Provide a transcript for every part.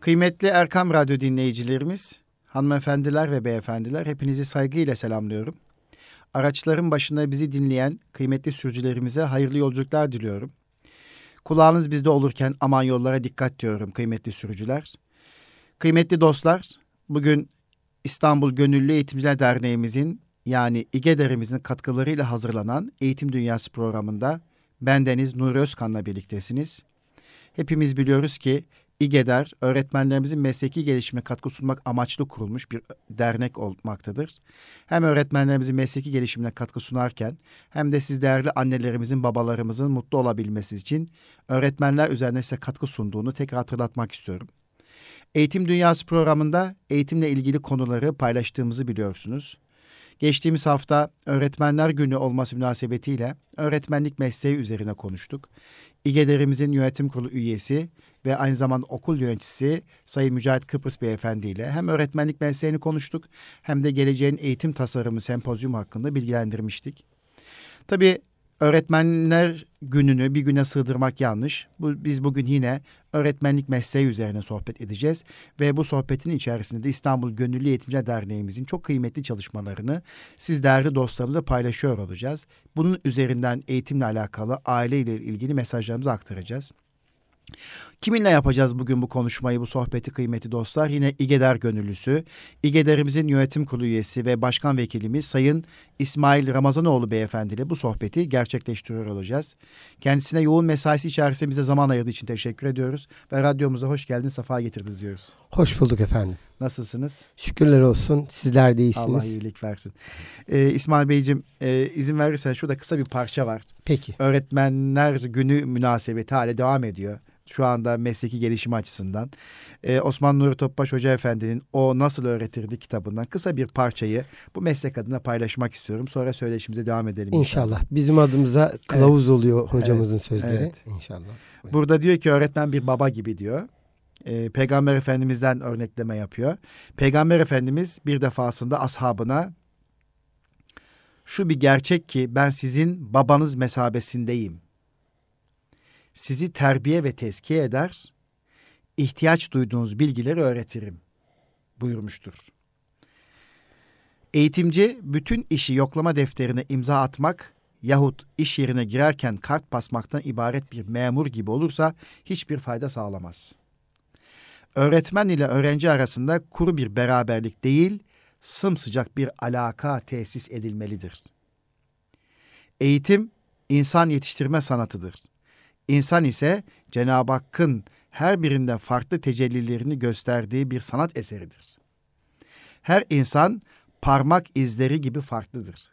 Kıymetli Erkam Radyo dinleyicilerimiz, hanımefendiler ve beyefendiler hepinizi saygıyla selamlıyorum. Araçların başında bizi dinleyen kıymetli sürücülerimize hayırlı yolculuklar diliyorum. Kulağınız bizde olurken aman yollara dikkat diyorum kıymetli sürücüler. Kıymetli dostlar, bugün İstanbul Gönüllü Eğitimciler Derneğimizin yani İGEDER'imizin katkılarıyla hazırlanan Eğitim Dünyası programında bendeniz Nuri Özkan'la birliktesiniz. Hepimiz biliyoruz ki İGEDER, öğretmenlerimizin mesleki gelişime katkı sunmak amaçlı kurulmuş bir dernek olmaktadır. Hem öğretmenlerimizin mesleki gelişimine katkı sunarken hem de siz değerli annelerimizin, babalarımızın mutlu olabilmesi için öğretmenler üzerine size katkı sunduğunu tekrar hatırlatmak istiyorum. Eğitim Dünyası programında eğitimle ilgili konuları paylaştığımızı biliyorsunuz. Geçtiğimiz hafta Öğretmenler Günü olması münasebetiyle öğretmenlik mesleği üzerine konuştuk. İGEDER'imizin yönetim kurulu üyesi ve aynı zamanda okul yöneticisi Sayın Mücahit Kıbrıs Beyefendi ile hem öğretmenlik mesleğini konuştuk hem de geleceğin eğitim tasarımı sempozyum hakkında bilgilendirmiştik. Tabii Öğretmenler gününü bir güne sığdırmak yanlış. Bu, biz bugün yine öğretmenlik mesleği üzerine sohbet edeceğiz. Ve bu sohbetin içerisinde de İstanbul Gönüllü Eğitimciler Derneğimizin çok kıymetli çalışmalarını siz değerli dostlarımıza paylaşıyor olacağız. Bunun üzerinden eğitimle alakalı, aileyle ilgili mesajlarımızı aktaracağız. Kiminle yapacağız bugün bu konuşmayı, bu sohbeti kıymeti dostlar? Yine İGEDER gönüllüsü, İGEDER'imizin yönetim kurulu üyesi ve başkan vekilimiz Sayın İsmail Ramazanoğlu beyefendiyle bu sohbeti gerçekleştiriyor olacağız. Kendisine yoğun mesaisi içerisinde bize zaman ayırdığı için teşekkür ediyoruz. Ve radyomuza hoş geldiniz, safa getirdiniz diyoruz. Hoş bulduk efendim. Nasılsınız? Şükürler olsun. Sizler de iyisiniz. Allah iyilik versin. Ee, İsmail Beyciğim e, izin verirsen şurada kısa bir parça var. Peki. Öğretmenler günü münasebeti hale devam ediyor şu anda mesleki gelişimi açısından. Ee, Osman Nuri Topbaş Hoca Efendi'nin O Nasıl Öğretirdi kitabından kısa bir parçayı bu meslek adına paylaşmak istiyorum. Sonra söyleşimize devam edelim. İnşallah. inşallah. Bizim adımıza kılavuz evet. oluyor hocamızın evet. sözleri. Evet. İnşallah. Burada diyor ki öğretmen bir baba gibi diyor. Ee, Peygamber Efendimiz'den örnekleme yapıyor. Peygamber Efendimiz bir defasında ashabına şu bir gerçek ki ben sizin babanız mesabesindeyim sizi terbiye ve tezkiye eder, ihtiyaç duyduğunuz bilgileri öğretirim buyurmuştur. Eğitimci bütün işi yoklama defterine imza atmak yahut iş yerine girerken kart basmaktan ibaret bir memur gibi olursa hiçbir fayda sağlamaz. Öğretmen ile öğrenci arasında kuru bir beraberlik değil, sımsıcak bir alaka tesis edilmelidir. Eğitim, insan yetiştirme sanatıdır. İnsan ise Cenab-ı Hakk'ın her birinde farklı tecellilerini gösterdiği bir sanat eseridir. Her insan parmak izleri gibi farklıdır.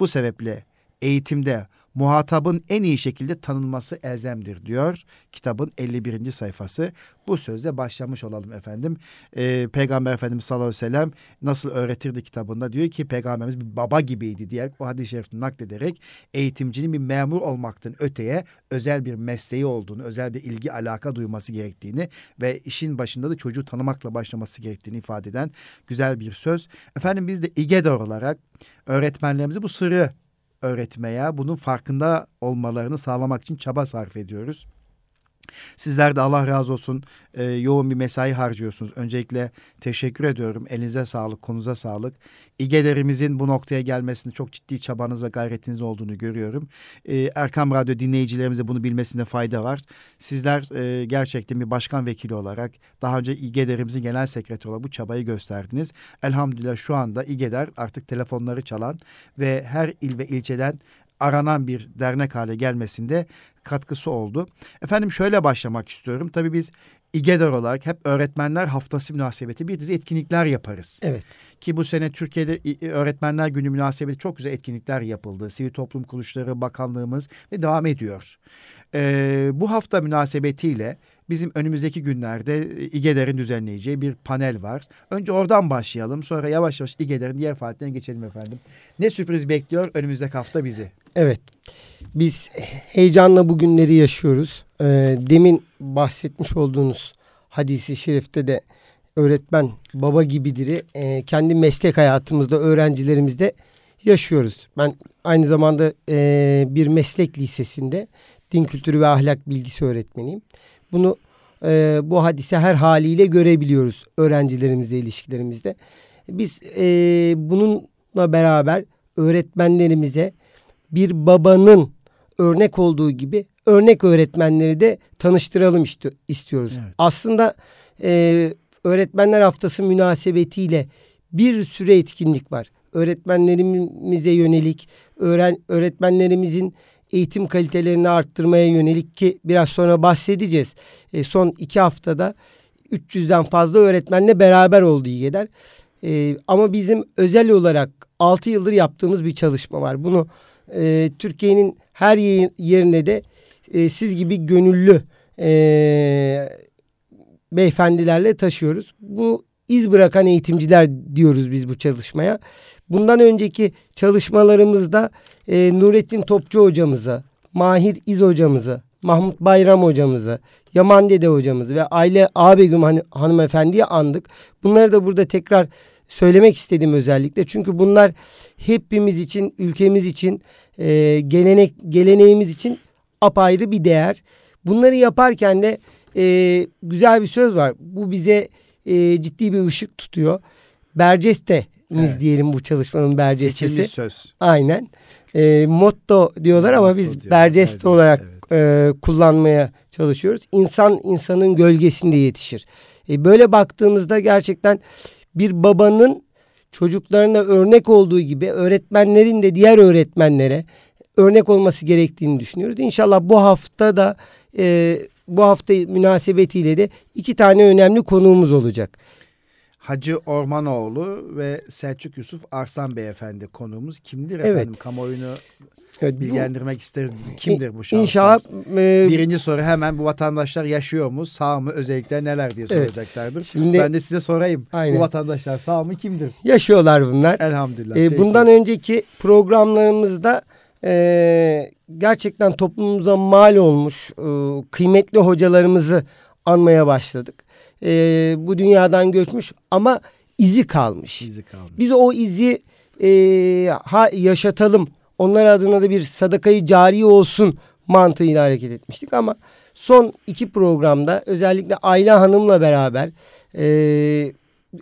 Bu sebeple eğitimde muhatabın en iyi şekilde tanınması elzemdir diyor kitabın 51. sayfası. Bu sözle başlamış olalım efendim. Ee, Peygamber Efendimiz sallallahu aleyhi ve sellem nasıl öğretirdi kitabında diyor ki Peygamberimiz bir baba gibiydi diye bu hadis-i şerifini naklederek eğitimcinin bir memur olmaktan öteye özel bir mesleği olduğunu, özel bir ilgi alaka duyması gerektiğini ve işin başında da çocuğu tanımakla başlaması gerektiğini ifade eden güzel bir söz. Efendim biz de İGEDER olarak öğretmenlerimize bu sırrı öğretmeye, bunun farkında olmalarını sağlamak için çaba sarf ediyoruz. Sizler de Allah razı olsun e, yoğun bir mesai harcıyorsunuz. Öncelikle teşekkür ediyorum. Elinize sağlık, konuza sağlık. İGE'lerimizin bu noktaya gelmesinde çok ciddi çabanız ve gayretiniz olduğunu görüyorum. E, Erkam Radyo dinleyicilerimize bunu bilmesinde fayda var. Sizler e, gerçekten bir başkan vekili olarak daha önce İGE'lerimizin genel sekreteri olarak bu çabayı gösterdiniz. Elhamdülillah şu anda İGE'ler artık telefonları çalan ve her il ve ilçeden aranan bir dernek hale gelmesinde katkısı oldu. Efendim şöyle başlamak istiyorum. Tabii biz İGEDER olarak hep öğretmenler haftası münasebeti bir dizi etkinlikler yaparız. Evet. Ki bu sene Türkiye'de öğretmenler günü münasebeti çok güzel etkinlikler yapıldı. Sivil toplum kuruluşları, bakanlığımız ve devam ediyor. Ee, bu hafta münasebetiyle bizim önümüzdeki günlerde İGEDER'in düzenleyeceği bir panel var. Önce oradan başlayalım. Sonra yavaş yavaş İGEDER'in diğer faaliyetlerine geçelim efendim. Ne sürpriz bekliyor önümüzdeki hafta bizi? Evet. Biz heyecanla bu günleri yaşıyoruz. Ee, demin bahsetmiş olduğunuz hadisi şerifte de öğretmen baba gibidir. E, kendi meslek hayatımızda öğrencilerimizde yaşıyoruz. Ben aynı zamanda e, bir meslek lisesinde din kültürü ve ahlak bilgisi öğretmeniyim. Bunu e, bu hadise her haliyle görebiliyoruz öğrencilerimizle ilişkilerimizde. Biz e, bununla beraber öğretmenlerimize bir babanın örnek olduğu gibi örnek öğretmenleri de tanıştıralım işte, istiyoruz. Evet. Aslında e, öğretmenler haftası münasebetiyle bir süre etkinlik var. Öğretmenlerimize yönelik, öğren, öğretmenlerimizin eğitim kalitelerini arttırmaya yönelik ki biraz sonra bahsedeceğiz. E, son iki haftada 300'den fazla öğretmenle beraber oldu İGEDER. E, ama bizim özel olarak 6 yıldır yaptığımız bir çalışma var. Bunu e, Türkiye'nin her yerine de e, siz gibi gönüllü e, beyefendilerle taşıyoruz. Bu iz bırakan eğitimciler diyoruz biz bu çalışmaya. Bundan önceki çalışmalarımızda e, Nurettin Topçu hocamıza, Mahir İz hocamıza, Mahmut Bayram hocamızı, Yaman Dede hocamızı ve Aile Ağabegüm han hanımefendiyi andık. Bunları da burada tekrar söylemek istedim özellikle. Çünkü bunlar hepimiz için, ülkemiz için, e, gelenek geleneğimiz için apayrı bir değer. Bunları yaparken de e, güzel bir söz var. Bu bize e, ciddi bir ışık tutuyor. Berceste evet. diyelim bu çalışmanın bercestesi. Seçilmiş söz. Aynen. E, motto diyorlar ama biz diyor. Bercest, olarak evet. e, kullanmaya çalışıyoruz. İnsan insanın gölgesinde yetişir. E, böyle baktığımızda gerçekten bir babanın çocuklarına örnek olduğu gibi öğretmenlerin de diğer öğretmenlere örnek olması gerektiğini düşünüyoruz. İnşallah bu hafta da e, bu hafta münasebetiyle de iki tane önemli konuğumuz olacak. Hacı Ormanoğlu ve Selçuk Yusuf Arslan Beyefendi konuğumuz kimdir evet. efendim? Kamuoyunu evet, bilgilendirmek bu, isteriz. Kimdir bu şahıslar? İnşallah. E, Birinci soru hemen bu vatandaşlar yaşıyor mu? Sağ mı? Özellikle neler diye soracaklardır. Evet. Şimdi, ben de size sorayım. Aynen. Bu vatandaşlar sağ mı? Kimdir? Yaşıyorlar bunlar. Elhamdülillah. E, bundan önceki programlarımızda e, gerçekten toplumumuza mal olmuş e, kıymetli hocalarımızı anmaya başladık. E, bu dünyadan göçmüş ama izi kalmış. İzi kalmış. Biz o izi e, ha, yaşatalım. Onlar adına da bir sadakayı cari olsun mantığıyla hareket etmiştik ama son iki programda özellikle Ayla Hanım'la beraber e,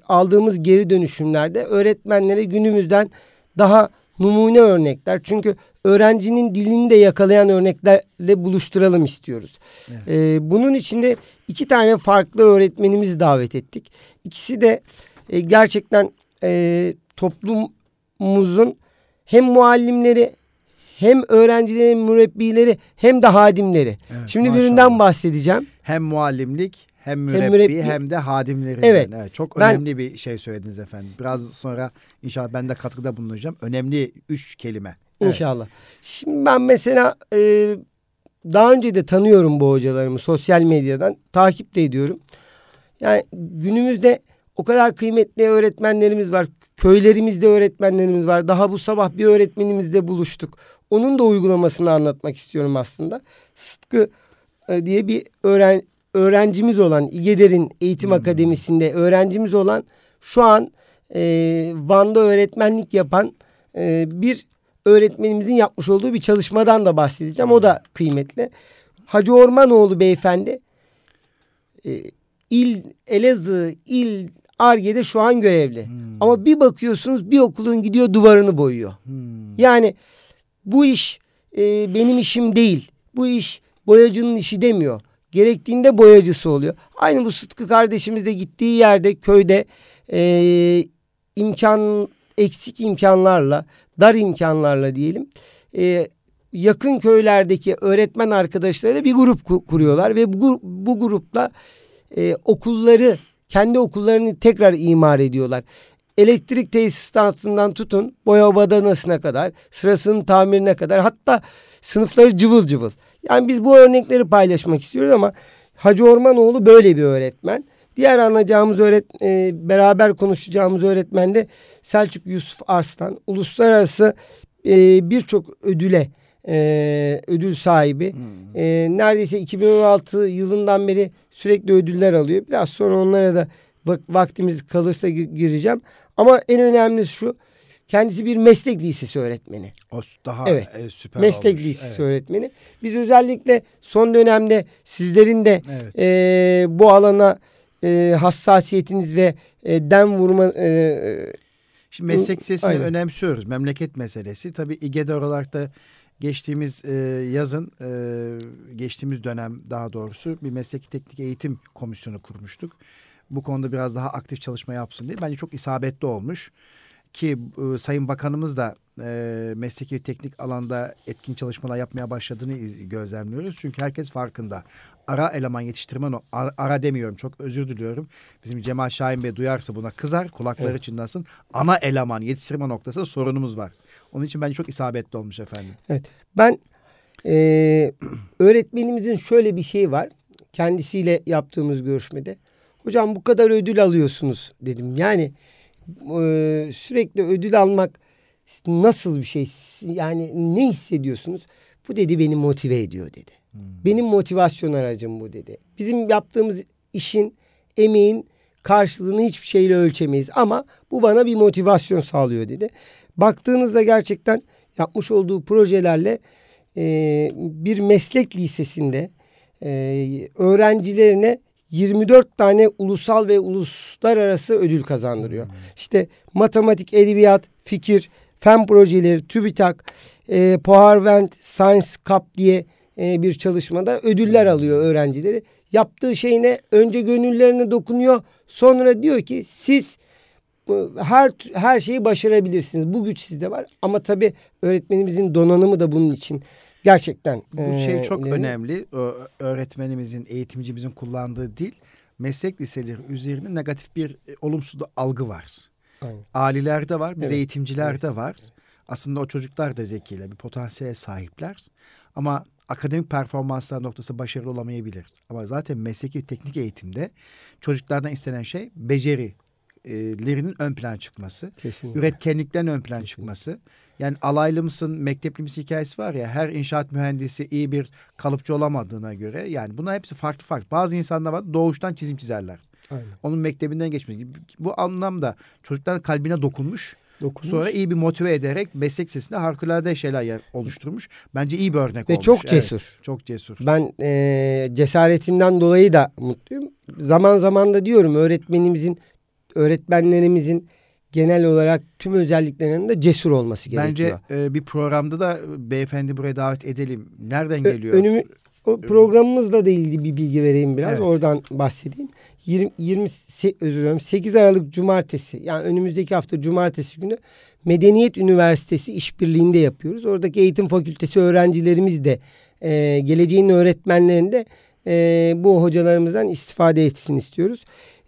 aldığımız geri dönüşümlerde öğretmenlere günümüzden daha numune örnekler. Çünkü öğrencinin dilini de yakalayan örneklerle buluşturalım istiyoruz. Evet. Ee, bunun içinde iki tane farklı öğretmenimizi davet ettik. İkisi de e, gerçekten e, toplumumuzun hem muallimleri hem öğrencilerin mürebbileri hem de hadimleri. Evet, Şimdi maşallah. birinden bahsedeceğim. Hem muallimlik hem mürebbi hem, mürebbi, hem de hadimleri. Evet. Yani. evet. Çok ben, önemli bir şey söylediniz efendim. Biraz sonra inşallah ben de katkıda bulunacağım. Önemli üç kelime. İnşallah. Şimdi ben mesela e, daha önce de tanıyorum bu hocalarımı sosyal medyadan. Takip de ediyorum. Yani günümüzde o kadar kıymetli öğretmenlerimiz var. Köylerimizde öğretmenlerimiz var. Daha bu sabah bir öğretmenimizle buluştuk. Onun da uygulamasını anlatmak istiyorum aslında. Sıtkı e, diye bir öğren öğrencimiz olan İGEDER'in eğitim hmm. akademisinde öğrencimiz olan şu an e, Van'da öğretmenlik yapan e, bir öğretmenimizin yapmış olduğu bir çalışmadan da bahsedeceğim. O da kıymetli. Hacı Ormanoğlu beyefendi e, il Elazığ il Arge'de şu an görevli. Hmm. Ama bir bakıyorsunuz bir okulun gidiyor duvarını boyuyor. Hmm. Yani bu iş e, benim işim değil. Bu iş boyacının işi demiyor. Gerektiğinde boyacısı oluyor. Aynı bu Sıtkı kardeşimiz de gittiği yerde köyde e, imkan eksik imkanlarla dar imkanlarla diyelim e, yakın köylerdeki öğretmen arkadaşları bir grup kuruyorlar ve bu, bu grupla e, okulları kendi okullarını tekrar imar ediyorlar. Elektrik tesisatından tutun boya badanasına kadar sırasının tamirine kadar hatta sınıfları cıvıl cıvıl. Yani biz bu örnekleri paylaşmak istiyoruz ama Hacı Ormanoğlu böyle bir öğretmen. Diğer anlayacağımız öğret e, beraber konuşacağımız öğretmen de Selçuk Yusuf Arslan. Uluslararası e, birçok ödüle e, ödül sahibi. Hmm. E, neredeyse 2016 yılından beri sürekli ödüller alıyor. Biraz sonra onlara da vak vaktimiz kalırsa gireceğim. Ama en önemlisi şu. Kendisi bir meslek lisesi öğretmeni. O daha Evet. e, süper meslek olmuş. lisesi Evet. öğretmeni. Biz özellikle son dönemde sizlerin de Evet. e, bu alana e, hassasiyetiniz ve e, dem vurma e, Şimdi meslek lisesini Aynen. önemsiyoruz. Memleket meselesi. Tabii İGE'de olarak da geçtiğimiz e, yazın, e, geçtiğimiz dönem daha doğrusu bir mesleki teknik eğitim komisyonu kurmuştuk. Bu konuda biraz daha aktif çalışma yapsın diye. Bence çok isabetli olmuş. Ki e, Sayın Bakanımız da e, mesleki teknik alanda etkin çalışmalar yapmaya başladığını iz- gözlemliyoruz. Çünkü herkes farkında. Ara eleman yetiştirme, no- ara, ara demiyorum çok özür diliyorum. Bizim Cemal Şahin Bey duyarsa buna kızar, kulakları Evet. çınlasın. Ana eleman yetiştirme noktasında sorunumuz var. Onun için bence çok isabetli olmuş efendim. Ben e, öğretmenimizin şöyle bir şeyi var. Kendisiyle yaptığımız görüşmede. Hocam bu kadar ödül alıyorsunuz dedim. Yani e, sürekli ödül almak nasıl bir şey? Yani ne hissediyorsunuz? Bu dedi beni motive ediyor dedi. Benim motivasyon aracım bu dedi. Bizim yaptığımız işin, emeğin karşılığını hiçbir şeyle ölçemeyiz. Ama bu bana bir motivasyon sağlıyor dedi. Baktığınızda gerçekten yapmış olduğu projelerle e, bir meslek lisesinde e, öğrencilerine 24 tane ulusal ve uluslararası ödül kazandırıyor. İşte matematik, edebiyat, fikir, fen projeleri, TÜBİTAK, e, Powervent Science Cup diye e, bir çalışmada ödüller alıyor öğrencileri. Yaptığı şey ne? Önce gönüllerine dokunuyor. Sonra diyor ki siz bu- her her şeyi başarabilirsiniz. Bu güç sizde var. Ama tabii öğretmenimizin donanımı da bunun için gerçekten Bu e, şey çok önemli. O, öğretmenimizin, eğitimcimizin kullandığı dil meslek liseleri üzerinde negatif bir e, olumsuz algı var. Aynen. Alilerde var, biz Evet. eğitimcilerde var. Aslında o çocuklar da zekiler, bir potansiyele sahipler. Ama akademik performanslar noktası başarılı olamayabilir. Ama zaten mesleki teknik eğitimde çocuklardan istenen şey becerilerinin ön plana çıkması. Kesinlikle. Üretkenlikten ön plan çıkması. Yani alaylı mısın, mektepli misin hikayesi var ya her inşaat mühendisi iyi bir kalıpçı olamadığına göre yani bunlar hepsi farklı farklı. Bazı insanlar var doğuştan çizim çizerler. Aynen. Onun mektebinden geçmesi. Bu anlamda çocukların kalbine dokunmuş. Dokunmuş. Sonra iyi bir motive ederek meslek sesinde harikulade şeyler oluşturmuş. Bence iyi bir örnek ve olmuş. çok Evet, cesur. çok cesur. Ben e, cesaretinden dolayı da mutluyum. Zaman zaman da diyorum öğretmenimizin, öğretmenlerimizin genel olarak tüm özelliklerinin de cesur olması gerekiyor. Bence e, bir programda da beyefendi buraya davet edelim. Nereden geliyor? önümü- O programımızla da ilgili bir bilgi vereyim biraz. Evet. Oradan bahsedeyim. 20, 20 se- özür dilerim 8 Aralık Cumartesi yani önümüzdeki hafta Cumartesi günü Medeniyet Üniversitesi işbirliğinde yapıyoruz. Oradaki eğitim fakültesi öğrencilerimiz de e, geleceğin öğretmenlerinde e, bu hocalarımızdan istifade etsin istiyoruz.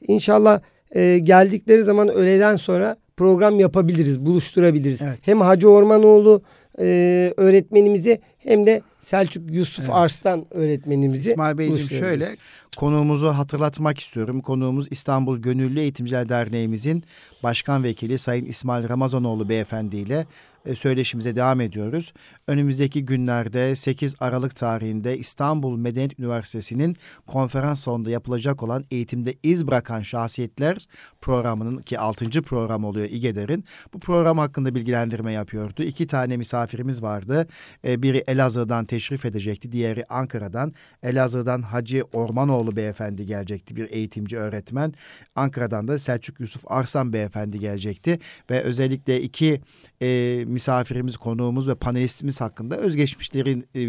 İnşallah e, geldikleri zaman öğleden sonra program yapabiliriz, buluşturabiliriz. Evet. Hem Hacı Ormanoğlu e, öğretmenimizi hem de Selçuk Yusuf Evet. Arslan öğretmenimizi İsmail Beyciğim şöyle konuğumuzu hatırlatmak istiyorum. Konuğumuz İstanbul Gönüllü Eğitimciler Derneğimizin Başkan Vekili Sayın İsmail Ramazanoğlu Beyefendi ile e, söyleşimize devam ediyoruz. Önümüzdeki günlerde 8 Aralık tarihinde İstanbul Medeniyet Üniversitesi'nin konferans salonunda yapılacak olan eğitimde iz bırakan şahsiyetler programının ki 6. program oluyor İGEDER'in. Bu program hakkında bilgilendirme yapıyordu. İki tane misafirimiz vardı. E, biri Elazığ'dan teşrif edecekti. Diğeri Ankara'dan. Elazığ'dan Hacı Ormanoğlu Beyefendi gelecekti. Bir eğitimci öğretmen. Ankara'dan da Selçuk Yusuf Arslan Beyefendi gelecekti. Ve özellikle iki e, misafirimiz, konuğumuz ve panelistimiz hakkında özgeçmişlerin e,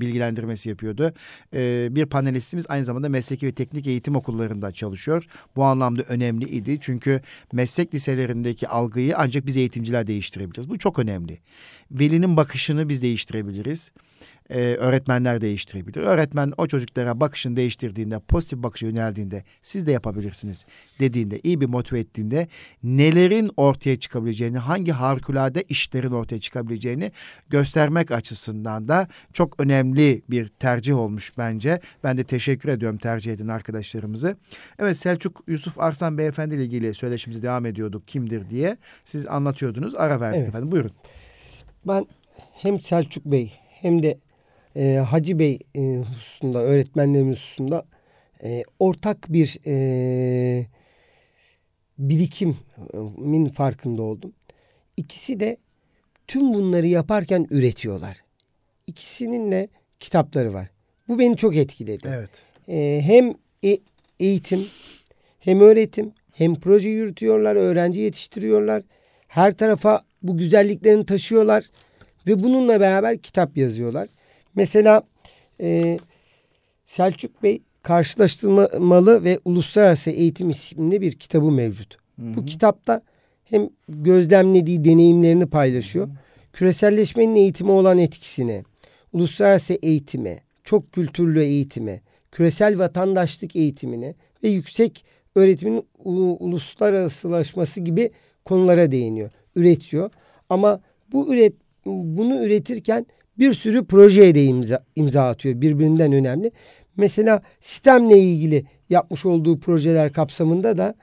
bilgilendirmesi yapıyordu. E, bir panelistimiz aynı zamanda mesleki ve teknik eğitim okullarında çalışıyor. Bu anlamda önemli idi. Çünkü meslek liselerindeki algıyı ancak biz eğitimciler değiştirebiliriz. Bu çok önemli. Velinin bakışını biz değiştirebiliriz. Ee, öğretmenler değiştirebilir. Öğretmen o çocuklara bakışını değiştirdiğinde, pozitif bakışa yöneldiğinde siz de yapabilirsiniz dediğinde, iyi bir motive ettiğinde nelerin ortaya çıkabileceğini, hangi harikulade işlerin ortaya çıkabileceğini göstermek açısından da çok önemli bir tercih olmuş bence. Ben de teşekkür ediyorum tercih eden arkadaşlarımızı. Evet Selçuk Yusuf Arslan Beyefendi ile ilgili söyleşimize devam ediyorduk kimdir diye. Siz anlatıyordunuz. Ara verdik Evet. efendim. Buyurun. Ben hem Selçuk Bey hem de e, Hacı Bey e, hususunda, öğretmenlerimiz hususunda e, ortak bir e, birikimin farkında oldum. ikisi de tüm bunları yaparken üretiyorlar. İkisinin de kitapları var. Bu beni çok etkiledi. Evet. Ee, hem e- eğitim hem öğretim hem proje yürütüyorlar, öğrenci yetiştiriyorlar. Her tarafa bu güzelliklerini taşıyorlar ve bununla beraber kitap yazıyorlar. Mesela e, Selçuk Bey karşılaştırmalı ve uluslararası eğitim isimli bir kitabı mevcut. Hı Bu hı. kitapta hem gözlemlediği deneyimlerini paylaşıyor. Küreselleşmenin eğitime olan etkisini, uluslararası eğitime, çok kültürlü eğitime, küresel vatandaşlık eğitimine ve yüksek öğretimin uluslararasılaşması gibi konulara değiniyor, üretiyor. Ama bu üret bunu üretirken bir sürü projeye de imza, imza atıyor birbirinden önemli. Mesela sistemle ilgili yapmış olduğu projeler kapsamında da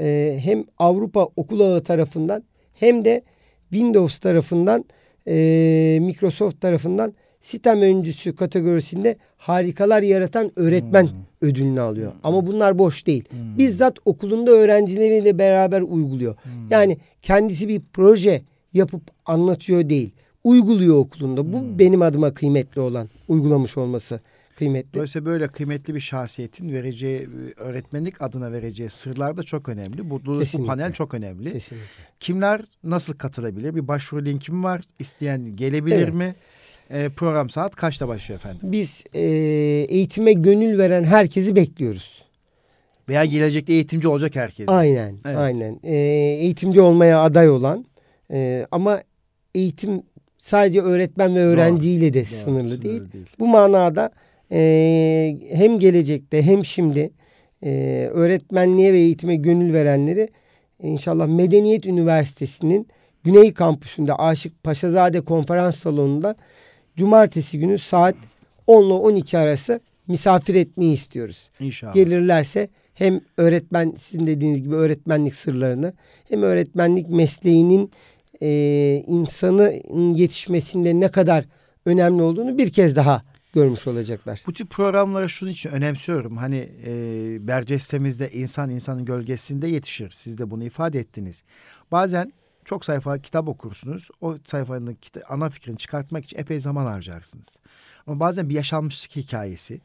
e, hem Avrupa Okul Ağı tarafından hem de Windows tarafından e, Microsoft tarafından sistem öncüsü kategorisinde harikalar yaratan öğretmen ödülünü alıyor. Ama bunlar boş değil. Bizzat okulunda öğrencileriyle beraber uyguluyor. Yani kendisi bir proje yapıp anlatıyor değil. Uyguluyor okulunda. Bu benim adıma kıymetli olan uygulamış olması kıymetli. Dolayısıyla böyle kıymetli bir şahsiyetin vereceği öğretmenlik adına vereceği sırlar da çok önemli. Bu, bu panel çok önemli. Kesinlikle. Kimler nasıl katılabilir? Bir başvuru linki mi var? İsteyen gelebilir Evet. mi? Ee, program saat kaçta başlıyor efendim? Biz e, eğitime gönül veren herkesi bekliyoruz. Veya gelecekte eğitimci olacak herkes. Aynen, Evet. aynen. E, eğitimci olmaya aday olan e, ama eğitim sadece öğretmen ve öğrenciyle de Doğru, sınırlı değil. Bu manada e, hem gelecekte hem şimdi e, öğretmenliğe ve eğitime gönül verenleri inşallah Medeniyet Üniversitesi'nin Güney Kampüsü'nde Aşık Paşazade Konferans Salonu'nda cumartesi günü saat 10 ile 12 arası misafir etmeyi istiyoruz. İnşallah. Gelirlerse hem öğretmen sizin dediğiniz gibi öğretmenlik sırlarını hem öğretmenlik mesleğinin e, insanın yetişmesinde ne kadar önemli olduğunu bir kez daha görmüş olacaklar. Bu tür programları şunun için önemsiyorum. Hani e, Berceste'mizde insan insanın gölgesinde yetişir. Siz de bunu ifade ettiniz. Bazen çok sayfa kitap okursunuz. O sayfanın kita- ana fikrini çıkartmak için epey zaman harcarsınız. Ama bazen bir yaşanmışlık hikayesi,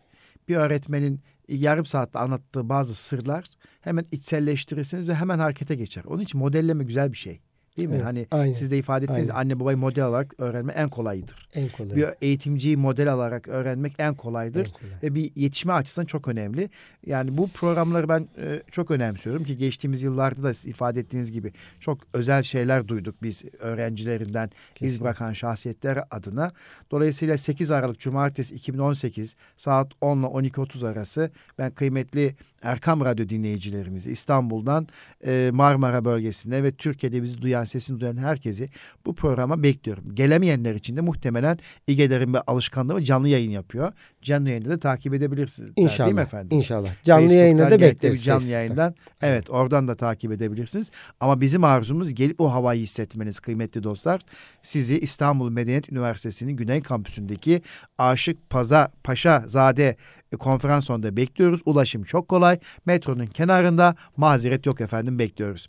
bir öğretmenin yarım saatte anlattığı bazı sırlar hemen içselleştirirsiniz ve hemen harekete geçer. Onun için modelleme güzel bir şey. Değil mi? Evet, hani aynen, siz de ifade ettiniz aynen. anne babayı model olarak öğrenme en kolayıdır. En kolay. Bir eğitimciyi model alarak öğrenmek en kolaydır En kolay. ve bir yetişme açısından çok önemli. Yani bu programları ben e, çok önemsiyorum ki geçtiğimiz yıllarda da siz ifade ettiğiniz gibi çok özel şeyler duyduk biz öğrencilerinden iz Kesinlikle. bırakan şahsiyetler adına. Dolayısıyla 8 Aralık Cumartesi 2018 saat 10 ile 12.30 arası ben kıymetli Erkam Radyo dinleyicilerimizi İstanbul'dan e, Marmara bölgesinde ve Türkiye'de bizi duyan, sesini duyan herkesi bu programa bekliyorum. Gelemeyenler için de muhtemelen İGEDER'in bir alışkanlığı canlı yayın yapıyor. Canlı yayında da takip edebilirsiniz. İnşallah. Değil mi efendim? İnşallah. Canlı yayında da bekleriz. Canlı Facebook'tan. yayından. Evet oradan da takip edebilirsiniz. Ama bizim arzumuz gelip o havayı hissetmeniz kıymetli dostlar. Sizi İstanbul Medeniyet Üniversitesi'nin Güney Kampüsü'ndeki Aşık Paza Paşa Zade konferans salonunda bekliyoruz. Ulaşım çok kolay. Metronun kenarında mazeret yok efendim bekliyoruz.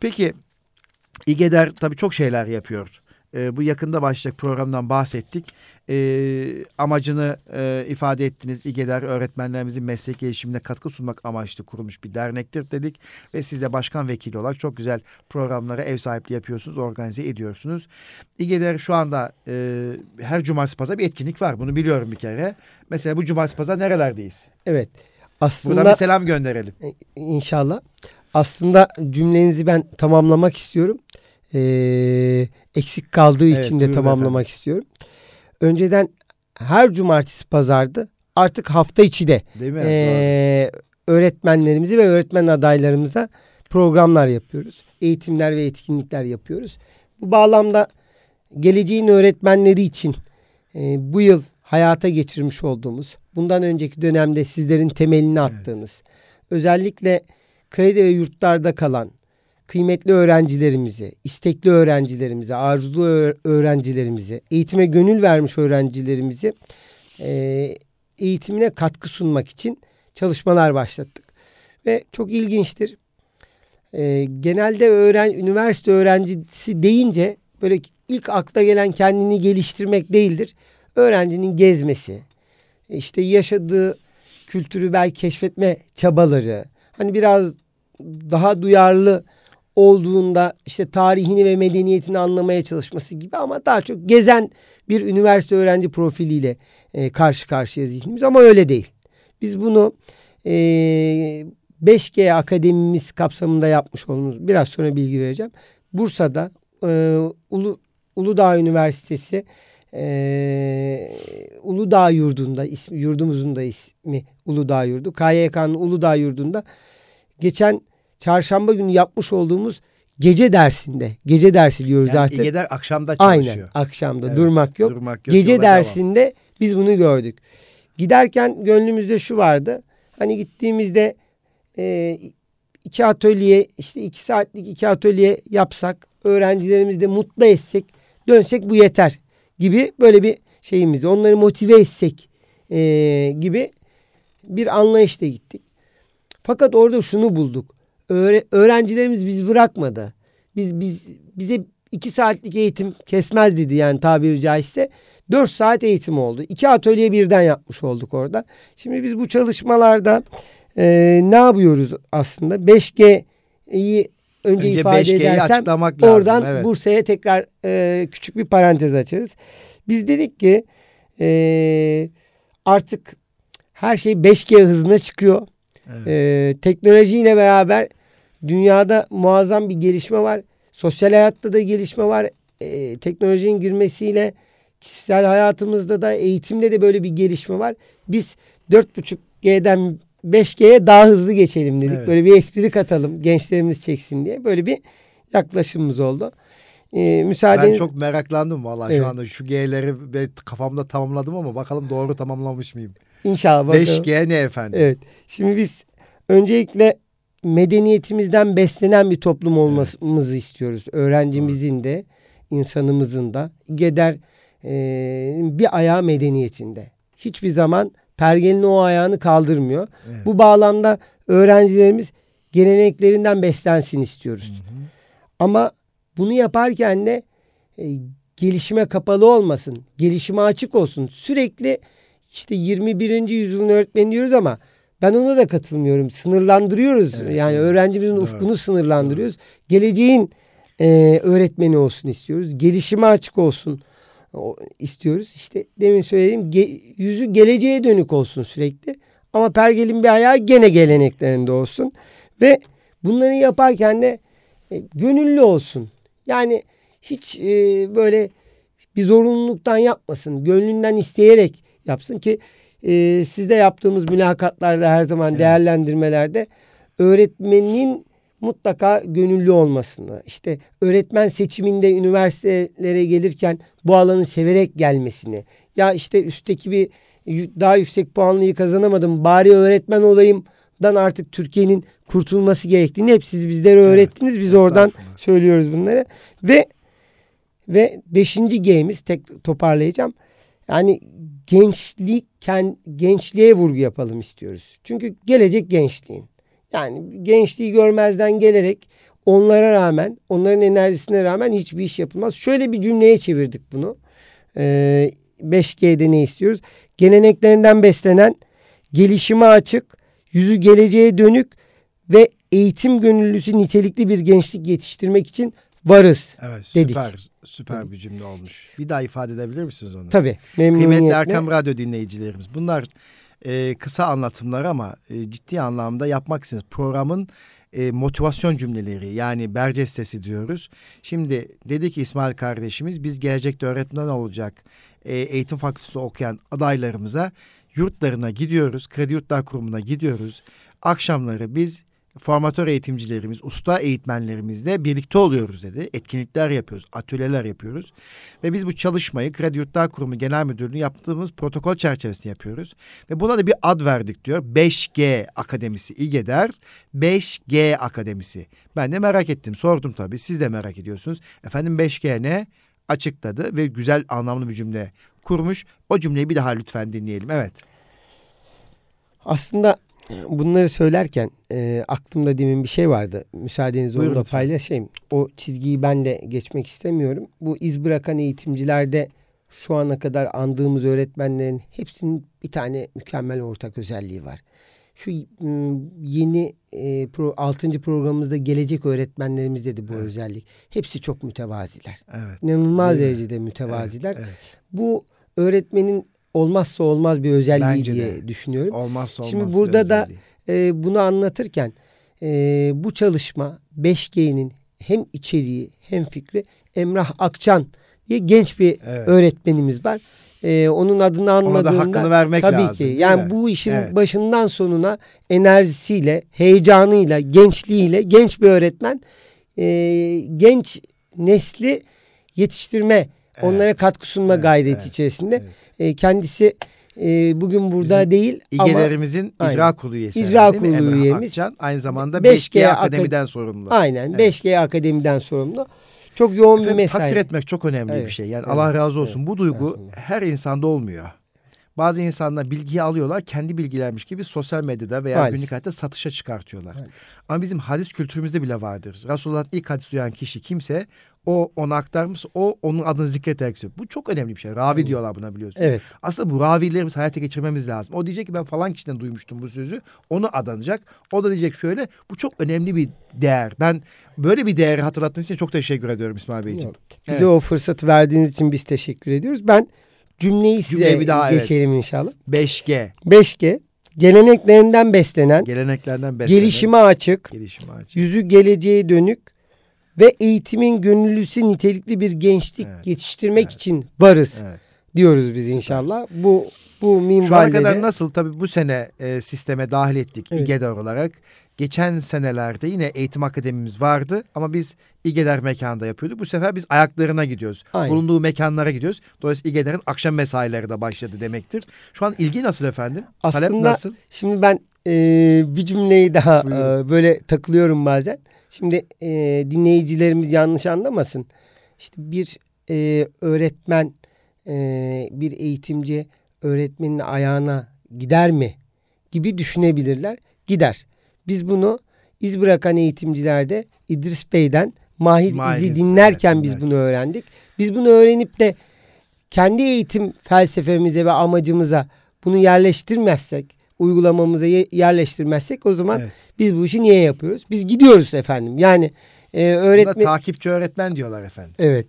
Peki İGEDER tabii çok şeyler yapıyor. Ee, bu yakında başlayacak programdan bahsettik. Ee, amacını e, ifade ettiniz. İGEDER öğretmenlerimizin meslek gelişimine katkı sunmak amaçlı kurulmuş bir dernektir dedik. Ve siz de başkan vekili olarak çok güzel programlara ev sahipliği yapıyorsunuz, organize ediyorsunuz. İGEDER şu anda e, her cumartesi pazar bir etkinlik var. Bunu biliyorum bir kere. Mesela bu cumartesi pazar nerelerdeyiz? Evet. Buradan Aslında bir selam gönderelim. İnşallah. Aslında cümlenizi ben tamamlamak istiyorum. Ee, eksik kaldığı Evet, için de tamamlamak istiyorum. Önceden her cumartesi pazardı. Artık hafta içi de Değil mi? ee, öğretmenlerimizi ve öğretmen adaylarımıza programlar yapıyoruz. Eğitimler ve etkinlikler yapıyoruz. Bu bağlamda geleceğin öğretmenleri için ee, bu yıl hayata geçirmiş olduğumuz, bundan önceki dönemde sizlerin temelini attığınız, özellikle kredi ve yurtlarda kalan kıymetli öğrencilerimizi, istekli öğrencilerimizi, arzulu öğ- öğrencilerimizi, eğitime gönül vermiş öğrencilerimizi e, eğitimine katkı sunmak için çalışmalar başlattık. Ve çok ilginçtir. e, genelde öğren üniversite öğrencisi deyince böyle ilk akla gelen kendini geliştirmek değildir. Öğrencinin gezmesi, işte yaşadığı kültürü belki keşfetme çabaları, hani biraz daha duyarlı olduğunda işte tarihini ve medeniyetini anlamaya çalışması gibi ama daha çok gezen bir üniversite öğrenci profiliyle e, karşı karşıya zihnimiz ama öyle değil. Biz bunu e, 5G akademimiz kapsamında yapmış olduğumuz biraz sonra bilgi vereceğim. Bursa'da e, Ulu, Uludağ Üniversitesi e, Uludağ Yurdu'nda ismi, yurdumuzun da ismi Uludağ Yurdu. KYK'nın Uludağ Yurdu'nda geçen çarşamba günü yapmış olduğumuz gece dersinde. Gece dersi diyoruz Yani zaten. İGEDER akşamda çalışıyor. Aynen akşamda Evet, durmak yok. Durmak yok. Gece yola devam. dersinde biz bunu gördük. Giderken gönlümüzde şu vardı. Hani gittiğimizde e, iki atölye işte iki saatlik iki atölye yapsak öğrencilerimizi de mutlu etsek dönsek bu yeter gibi böyle bir şeyimiz onları motive etsek e, gibi bir anlayışla gittik. Fakat orada şunu bulduk. Öğre- öğrencilerimiz biz bırakmadı. Biz biz bize iki saatlik eğitim kesmez dedi yani tabiri caizse. Dört saat eğitim oldu. İki atölye birden yapmış olduk orada. Şimdi biz bu çalışmalarda e, ne yapıyoruz aslında? 5G'yi önce, Önce ifade 5G'yi edersem açıklamak lazım. oradan evet. Bursa'ya tekrar e, küçük bir parantez açarız. Biz dedik ki e, artık her şey 5G hızına çıkıyor. Evet. Ee, teknolojiyle beraber dünyada muazzam bir gelişme var. Sosyal hayatta da gelişme var. Ee, teknolojinin girmesiyle kişisel hayatımızda da eğitimde de böyle bir gelişme var. Biz 4.5G'den 5G'ye daha hızlı geçelim dedik. Evet. Böyle bir espri katalım gençlerimiz çeksin diye. Böyle bir yaklaşımımız oldu. Ee, müsaadeniz... Ben çok meraklandım vallahi Evet. şu anda şu G'leri kafamda tamamladım ama bakalım doğru tamamlamış mıyım? İnşallah. bakalım. 5G ne efendim? Evet. Şimdi biz öncelikle medeniyetimizden beslenen bir toplum olmamızı istiyoruz. Öğrencimizin de, insanımızın da. Geder e, bir ayağı medeniyetinde. Hiçbir zaman pergelin o ayağını kaldırmıyor. Evet. Bu bağlamda öğrencilerimiz geleneklerinden beslensin istiyoruz. Ama bunu yaparken de e, gelişime kapalı olmasın. Gelişime açık olsun. Sürekli işte 21. yüzyılın öğretmeni diyoruz ama ben ona da katılmıyorum. Sınırlandırıyoruz. Evet, yani öğrencimizin Doğru. ufkunu sınırlandırıyoruz. Geleceğin e, öğretmeni olsun istiyoruz. Gelişime açık olsun o- istiyoruz. İşte demin söylediğim ge- yüzü geleceğe dönük olsun sürekli. Ama pergelin bir ayağı gene geleneklerinde olsun. Ve bunları yaparken de e, gönüllü olsun. Yani hiç e, böyle bir zorunluluktan yapmasın. Gönlünden isteyerek yapsın ki e, sizde yaptığımız mülakatlarda her zaman Evet. değerlendirmelerde öğretmenin mutlaka gönüllü olmasını, işte öğretmen seçiminde üniversitelere gelirken bu alanı severek gelmesini, ya işte üstteki bir daha yüksek puanlıyı kazanamadım, bari öğretmen olayımdan artık Türkiye'nin kurtulması gerektiğini hep siz bizlere öğrettiniz. Biz oradan söylüyoruz bunları ve ve beşinci G'miz tek toparlayacağım. Yani gençlik gençliğe vurgu yapalım istiyoruz. Çünkü gelecek gençliğin. Yani gençliği görmezden gelerek onlara rağmen, onların enerjisine rağmen hiçbir iş yapılmaz. Şöyle bir cümleye çevirdik bunu. Ee, 5G'de ne istiyoruz? Geleneklerinden beslenen, gelişime açık, yüzü geleceğe dönük ve eğitim gönüllüsü nitelikli bir gençlik yetiştirmek için varız. Evet dedik. süper süper bir cümle olmuş. Bir daha ifade edebilir misiniz onu? Tabii. Kıymetli. Erkam Radyo dinleyicilerimiz. Bunlar e, kısa anlatımlar ama e, ciddi anlamda yapmak istediğiniz programın e, motivasyon cümleleri yani Berces sesi diyoruz. Şimdi dedi ki İsmail kardeşimiz biz gelecekte öğretmen olacak e, eğitim fakültesi okuyan adaylarımıza yurtlarına gidiyoruz. Kredi Yurtlar Kurumu'na gidiyoruz. Akşamları biz formatör eğitimcilerimiz, usta eğitmenlerimizle birlikte oluyoruz dedi. Etkinlikler yapıyoruz, atölyeler yapıyoruz. Ve biz bu çalışmayı Kredi Yurtlar Kurumu Genel Müdürlüğü yaptığımız protokol çerçevesinde yapıyoruz. Ve buna da bir ad verdik diyor. 5G Akademisi İGEDER 5G Akademisi. Ben de merak ettim, sordum tabii. Siz de merak ediyorsunuz. Efendim 5G ne? Açıkladı ve güzel anlamlı bir cümle kurmuş. O cümleyi bir daha lütfen dinleyelim. Evet. Aslında bunları söylerken e, aklımda demin bir şey vardı. Müsaadeniz onu da paylaşayım. O çizgiyi ben de geçmek istemiyorum. Bu iz bırakan eğitimcilerde şu ana kadar andığımız öğretmenlerin hepsinin bir tane mükemmel ortak özelliği var. Şu yeni e, pro, 6. programımızda gelecek öğretmenlerimizde de bu Evet. özellik. Hepsi çok mütevaziler. Evet. İnanılmaz derecede mütevaziler. Evet, Bu öğretmenin olmazsa olmaz bir özelliği Bence diye de. düşünüyorum. Olmazsa olmaz. Şimdi burada da e, bunu anlatırken e, bu çalışma 5G'nin hem içeriği hem fikri Emrah Akçan diye genç bir Evet. öğretmenimiz var. E, onun adını Ona anmadığında da hakkını vermek tabii lazım. ki yani mi? bu işin Evet. başından sonuna enerjisiyle, heyecanıyla, gençliğiyle genç bir öğretmen e, genç nesli yetiştirme, onlara katkı sunma Evet, gayreti evet, içerisinde. evet. E, kendisi e, bugün burada Bizim değil ama İGE'lerimizin icra kurulu üyesi. İcra kurulu Emrah üyemiz. Akçan aynı zamanda 5G 5G, Akademi'den sorumlu. aynen Evet. 5G Akademi'den sorumlu. Çok yoğun bir Efendim, mesai. takdir etmek çok önemli Evet, bir şey. Yani evet, Allah razı olsun. evet. Bu duygu Estağfurullah. her insanda olmuyor. Bazı insanlar bilgiyi alıyorlar, kendi bilgilermiş gibi sosyal medyada veya Maalesef. günlük hayatta satışa çıkartıyorlar. Maalesef. Ama bizim hadis kültürümüzde bile vardır. Resulullah'ın ilk hadis duyan kişi kimse o ona aktarmış, o onun adını zikrederek söylüyor. Bu çok önemli bir şey. Ravi diyorlar buna biliyorsun. Evet. Aslında bu ravilerimiz hayata geçirmemiz lazım. O diyecek ki ben falan kişiden duymuştum bu sözü. Onu adanacak. O da diyecek şöyle. Bu çok önemli bir değer. Ben böyle bir değeri hatırlattığınız için çok teşekkür ediyorum İsmail Beyciğim. Yok. Bize Evet. o fırsatı verdiğiniz için biz teşekkür ediyoruz. Ben cümleyi size Cümleyi bir daha, evet. geçelim inşallah. 5G. 5G geleneklerinden beslenen, Geleneklerden beslenen. gelişime açık, Gelişime açık. yüzü geleceğe dönük ve eğitimin gönüllüsü nitelikli bir gençlik Evet, yetiştirmek evet. için varız Evet. diyoruz biz Süper. inşallah. Bu bu Şu ana minvalde kadar nasıl tabii bu sene e, sisteme dahil ettik Evet. İGEDER olarak. Geçen senelerde yine eğitim akademimiz vardı ama biz İGEDER mekanda yapıyorduk. Bu sefer biz ayaklarına gidiyoruz. Aynen. Bulunduğu mekanlara gidiyoruz. Dolayısıyla İGEDER'in akşam mesaileri de başladı demektir. Şu an ilgi nasıl efendim? Talep Aslında nasıl? Şimdi ben e, bir cümleyi daha Buyurun. e, böyle takılıyorum bazen. Şimdi e, dinleyicilerimiz yanlış anlamasın. İşte bir e, öğretmen, e, bir eğitimci öğretmenin ayağına gider mi gibi düşünebilirler. Gider. Biz bunu iz bırakan eğitimcilerde İdris Bey'den Mahir, Mahir İz'i İz, dinlerken evet, biz dinlerken. bunu öğrendik. Biz bunu öğrenip de kendi eğitim felsefemize ve amacımıza bunu yerleştirmezsek, uygulamamıza ye- yerleştirmezsek o zaman Evet. biz bu işi niye yapıyoruz? Biz gidiyoruz efendim. Yani e, Buna öğretmen takipçi öğretmen diyorlar efendim. Evet.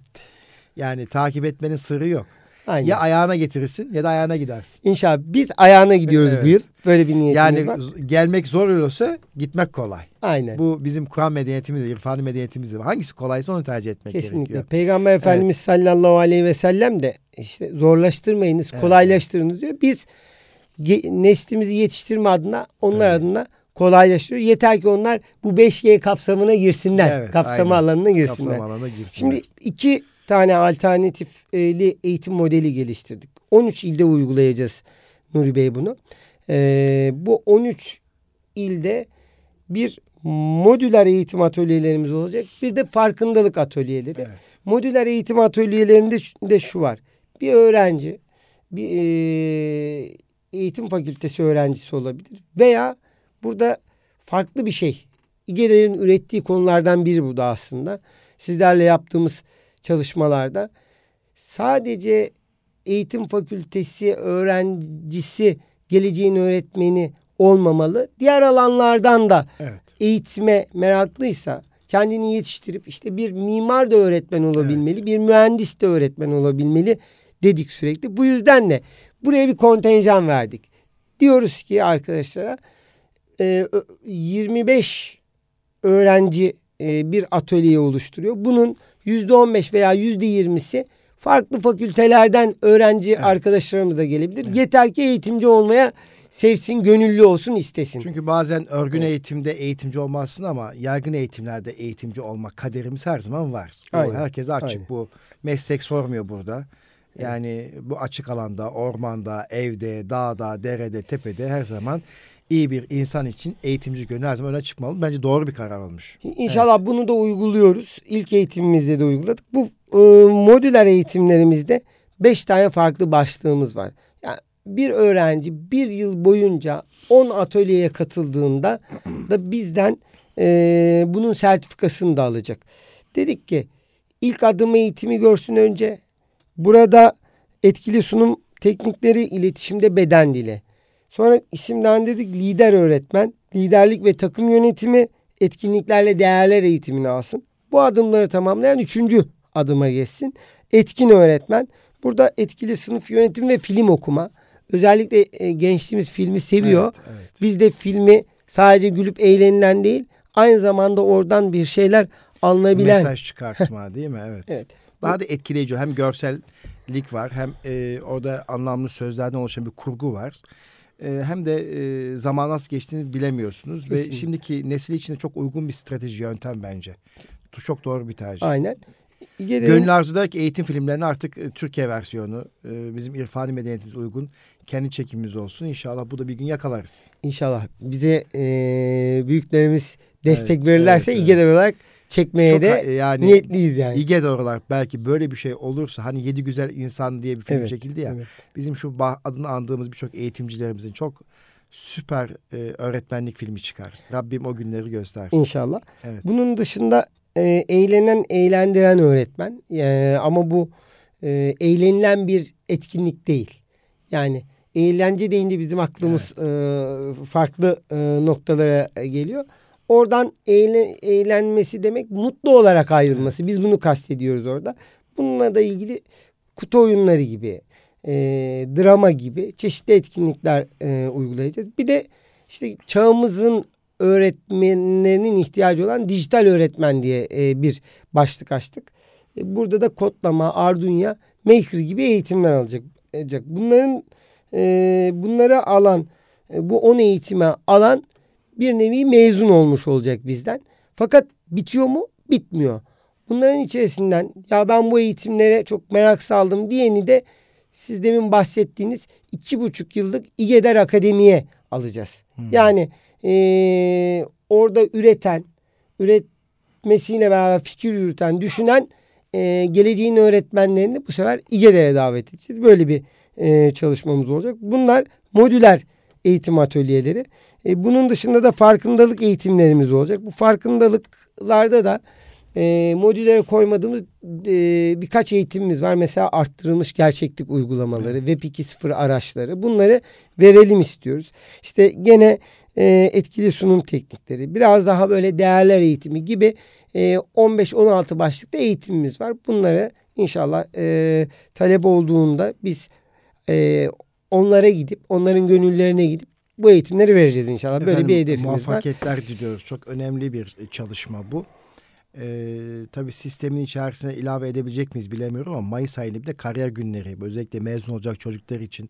Yani takip etmenin sırrı yok. Aynen. Ya ayağına getirirsin ya da ayağına gidersin. İnşallah biz ayağına gidiyoruz Evet. bu yıl. Böyle bir niyetimiz Yani var. z- gelmek zor olursa gitmek kolay. Aynen. Bu bizim Kur'an medeniyetimizde, irfani medeniyetimizde. Hangisi kolaysa onu tercih etmek Kesinlikle. gerekiyor. Peygamber Efendimiz sallallahu aleyhi ve sellem de işte zorlaştırmayınız, Evet, kolaylaştırınız diyor. Biz neslimizi yetiştirme adına, onlar Evet. adına kolaylaştırıyor. Yeter ki onlar bu 5G kapsamına girsinler. Evet, Kapsama aynen. alanına girsinler. Kapsam alanına girsinler. Şimdi iki tane alternatifli eğitim modeli geliştirdik. 13 ilde uygulayacağız Nuri Bey bunu. Ee, bu 13 ilde bir modüler eğitim atölyelerimiz olacak. Bir de farkındalık atölyeleri. Evet. Modüler eğitim atölyelerinde de şu var. Bir öğrenci bir eee, eğitim fakültesi öğrencisi olabilir veya burada farklı bir şey. İGEDER'in ürettiği konulardan biri bu da aslında. Sizlerle yaptığımız çalışmalarda sadece eğitim fakültesi öğrencisi geleceğin öğretmeni olmamalı. Diğer alanlardan da Evet. eğitime meraklıysa kendini yetiştirip işte bir mimar da öğretmen olabilmeli, bir mühendis de öğretmen olabilmeli dedik sürekli. Bu yüzden de buraya bir kontenjan verdik. Diyoruz ki arkadaşlara e, ö- 25 öğrenci e, bir atölye oluşturuyor. Bunun %15 veya %20'si farklı fakültelerden öğrenci Evet. arkadaşlarımız da gelebilir. Yeter ki eğitimci olmaya sevsin, gönüllü olsun, istesin. Çünkü bazen örgün eğitimde eğitimci olmazsın ama yaygın eğitimlerde eğitimci olmak kaderimiz her zaman var. Aynen, herkese açık. aynen. Bu meslek sormuyor burada. Yani bu açık alanda, ormanda, evde, dağda, derede, tepede her zaman iyi bir insan için eğitimci gönlü her zaman öne çıkmalı. Bence doğru bir karar olmuş. İnşallah bunu da uyguluyoruz. İlk eğitimimizde de uyguladık. Bu e, modüler eğitimlerimizde beş tane farklı başlığımız var. Yani bir öğrenci bir yıl boyunca 10 atölyeye katıldığında da bizden e, bunun sertifikasını da alacak. Dedik ki ilk adım eğitimi görsün önce. Burada etkili sunum teknikleri, iletişimde beden dili. Sonra isimlendirdik lider öğretmen, liderlik ve takım yönetimi, etkinliklerle değerler eğitimini alsın. Bu adımları tamamlayan üçüncü adıma geçsin. Etkin öğretmen. Burada etkili sınıf yönetimi ve film okuma. Özellikle e, gençliğimiz filmi seviyor. Evet, evet. Biz de filmi sadece gülüp eğlenilen değil, aynı zamanda oradan bir şeyler alınabilen. Mesaj çıkartma değil mi? Evet. Evet. Daha da etkileyici. Hem görsellik var hem e, orada anlamlı sözlerden oluşan bir kurgu var. E, hem de e, zaman nasıl geçtiğini bilemiyorsunuz. Ve Kesinlikle. şimdiki nesil için de çok uygun bir strateji yöntem bence. Çok doğru bir tercih. Aynen. İGEDER'in- Gönül arzu ki eğitim filmlerinin artık e, Türkiye versiyonu e, bizim irfani medeniyetimize uygun kendi çekimimiz olsun. İnşallah bu da bir gün yakalarız. İnşallah bize e, büyüklerimiz destek Evet, verirlerse evet, evet. İGEDER olarak çekmeye Çok de yani niyetliyiz yani. İGED olarak belki böyle bir şey olursa hani Yedi Güzel İnsan diye bir film Evet, çekildi ya. evet. Bizim şu adını andığımız birçok eğitimcilerimizin çok süper e, öğretmenlik filmi çıkar. Rabbim o günleri göstersin. İnşallah. Evet. Bunun dışında e, eğlenen, eğlendiren öğretmen. E, ama bu e, eğlenilen bir etkinlik değil. Yani eğlence deyince bizim aklımız e, farklı e, noktalara geliyor. Oradan eğle- eğlenmesi demek mutlu olarak ayrılması. Biz bunu kastediyoruz orada. Bununla da ilgili kutu oyunları gibi, e, drama gibi çeşitli etkinlikler e, uygulayacağız. Bir de işte çağımızın öğretmenlerinin ihtiyacı olan dijital öğretmen diye e, bir başlık açtık. E, burada da kodlama, Arduino, Maker gibi eğitimler alacak. alacak. Bunların e, bunları alan, e, bu 10 eğitime alan bir nevi mezun olmuş olacak bizden. Fakat bitiyor mu? Bitmiyor. Bunların içerisinden ya ben bu eğitimlere çok merak saldım diyeni de siz demin bahsettiğiniz iki buçuk yıllık İGEDER Akademi'ye alacağız. Yani eee, orada üreten, üretmesiyle beraber fikir yürüten, düşünen eee, geleceğin öğretmenlerini bu sefer İGEDER'e davet edeceğiz. Böyle bir eee, çalışmamız olacak. Bunlar modüler eğitim atölyeleri. E, bunun dışında da farkındalık eğitimlerimiz olacak. Bu farkındalıklarda da e, modüllere koymadığımız e, birkaç eğitimimiz var. Mesela arttırılmış gerçeklik uygulamaları, Web 2.0 araçları bunları verelim istiyoruz. İşte gene e, etkili sunum teknikleri, biraz daha böyle değerler eğitimi gibi e, 15-16 başlıkta eğitimimiz var. Bunları inşallah e, talep olduğunda biz e, onlara gidip, onların gönüllerine gidip bu eğitimleri vereceğiz inşallah. Böyle Efendim, bir hedefimiz var. muvaffakiyetler diliyoruz. Çok önemli bir e, çalışma bu. Ee, tabii sistemin içerisine ilave edebilecek miyiz bilemiyorum ama Mayıs ayında bir de kariyer günleri. Özellikle mezun olacak çocuklar için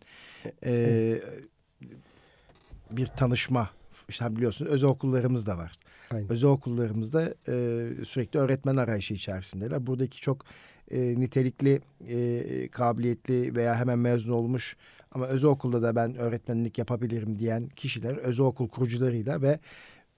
e, bir tanışma. İşte biliyorsunuz özel okullarımız da var. Aynen. Özel okullarımızda e, sürekli öğretmen arayışı içerisindeler. Buradaki çok e, nitelikli, e, kabiliyetli veya hemen mezun olmuş ama özel okulda da ben öğretmenlik yapabilirim diyen kişiler özel okul kurucularıyla ve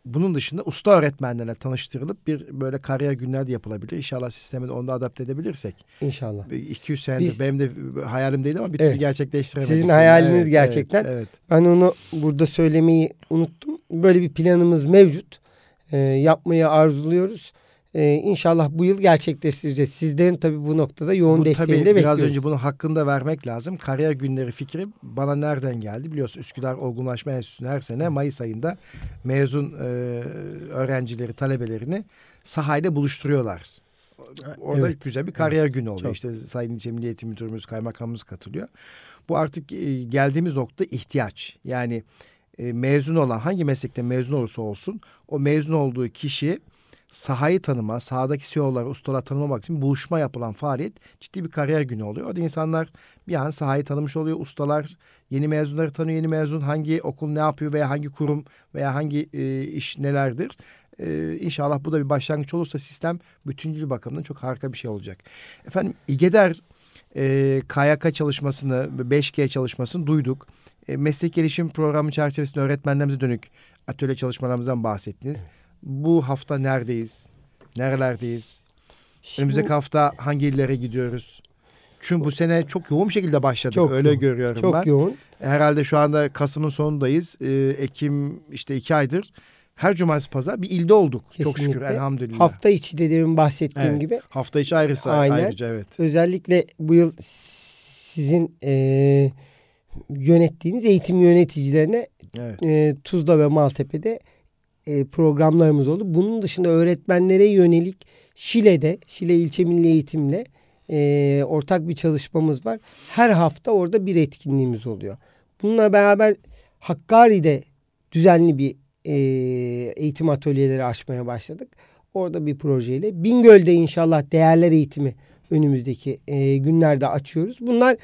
bunun dışında usta öğretmenlerle tanıştırılıp bir böyle kariyer günler de yapılabilir. İnşallah sistemi de onda adapte edebilirsek. İnşallah. 200 senedir Biz- benim de hayalimdeydi ama bir türlü Evet. gerçekleştiremedik. Sizin hayaliniz Evet, gerçekten. Evet, evet. Ben onu burada söylemeyi unuttum. Böyle bir planımız mevcut. Ee, yapmayı arzuluyoruz. Ee, inşallah bu yıl gerçekleştireceğiz. Sizlerin tabii bu noktada yoğun Bu desteğini tabii de biraz bekliyoruz. önce bunun hakkında vermek lazım. Kariyer günleri fikri bana nereden geldi? Biliyorsun Üsküdar Olgunlaşma Enstitüsü'nde her sene Mayıs ayında mezun e, öğrencileri, talebelerini sahayla buluşturuyorlar. Orada Evet. güzel bir kariyer günü oluyor. Çok. İşte Sayın Eğitim Müdürümüz, kaymakamımız katılıyor. Bu artık e, geldiğimiz nokta ihtiyaç. Yani e, mezun olan hangi meslekte mezun olursa olsun o mezun olduğu kişi sahayı tanıma, sahadaki CEO'ları, ustalar tanımamak için buluşma yapılan faaliyet ciddi bir kariyer günü oluyor. Orada insanlar bir an sahayı tanımış oluyor. Ustalar yeni mezunları tanıyor. Yeni mezun hangi okul ne yapıyor veya hangi kurum veya hangi e, iş nelerdir. E, inşallah bu da bir başlangıç olursa sistem bütüncül bakımdan çok harika bir şey olacak. Efendim İGEDER e, KYK çalışmasını, 5G çalışmasını duyduk. E, meslek gelişim programı çerçevesinde öğretmenlerimize dönük atölye çalışmalarımızdan bahsettiniz. Bu hafta neredeyiz? Nerelerdeyiz? Şimdi Önümüzdeki hafta hangi illere gidiyoruz? Çünkü bu sene çok yoğun bir şekilde başladık. Çok Öyle yoğun, görüyorum Çok ben. yoğun. Herhalde şu anda Kasım'ın sonundayız. Ee, Ekim işte iki aydır. Her cumartesi pazar bir ilde olduk. Çok şükür Kesinlikle. elhamdülillah. Hafta içi de demin bahsettiğim Evet. gibi Hafta içi ayrısı Aynen. ayrıca evet. özellikle bu yıl sizin e, yönettiğiniz eğitim yöneticilerine Evet. e, Tuzla ve Maltepe'de e, programlarımız oldu. Bunun dışında öğretmenlere yönelik Şile'de, Şile İlçe Milli Eğitim'le e, ortak bir çalışmamız var. Her hafta orada bir etkinliğimiz oluyor. Bununla beraber Hakkari'de düzenli bir e, eğitim atölyeleri açmaya başladık. Orada bir projeyle. Bingöl'de inşallah değerler eğitimi önümüzdeki e, günlerde açıyoruz. Bunlar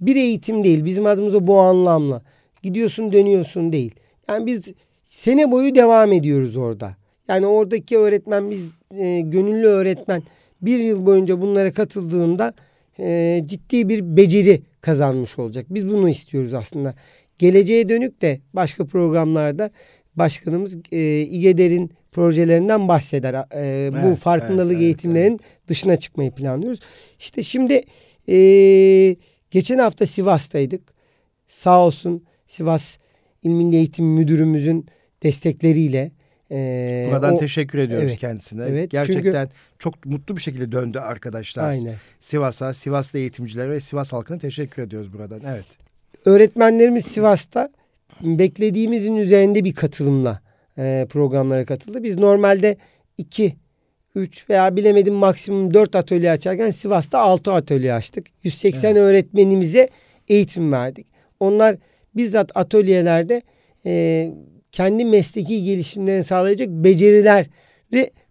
bir eğitim değil. Bizim adımıza bu anlamla. Gidiyorsun dönüyorsun değil. Yani biz sene boyu devam ediyoruz orada. Yani oradaki öğretmen biz e, gönüllü öğretmen bir yıl boyunca bunlara katıldığında e, ciddi bir beceri kazanmış olacak. Biz bunu istiyoruz aslında. Geleceğe dönük de başka programlarda başkanımız e, İGEDER'in projelerinden bahseder. E, bu Evet, farkındalık evet, evet, eğitimlerin dışına çıkmayı planlıyoruz. İşte şimdi e, geçen hafta Sivas'taydık. Sağ olsun Sivas İl Milli Eğitim Müdürümüzün destekleriyle e, Buradan o- teşekkür ediyoruz evet, kendisine. evet. Gerçekten çok mutlu bir şekilde döndü arkadaşlar. Aynen. Sivas'a, Sivaslı eğitimcilere ve Sivas halkına teşekkür ediyoruz buradan. Evet. Öğretmenlerimiz Sivas'ta beklediğimizin üzerinde bir katılımla e, programlara katıldı. Biz normalde 2, 3 veya bilemedim maksimum 4 atölye açarken Sivas'ta 6 atölye açtık. 180 öğretmenimize eğitim verdik. Onlar bizzat atölyelerde e, kendi mesleki gelişimlerini sağlayacak becerileri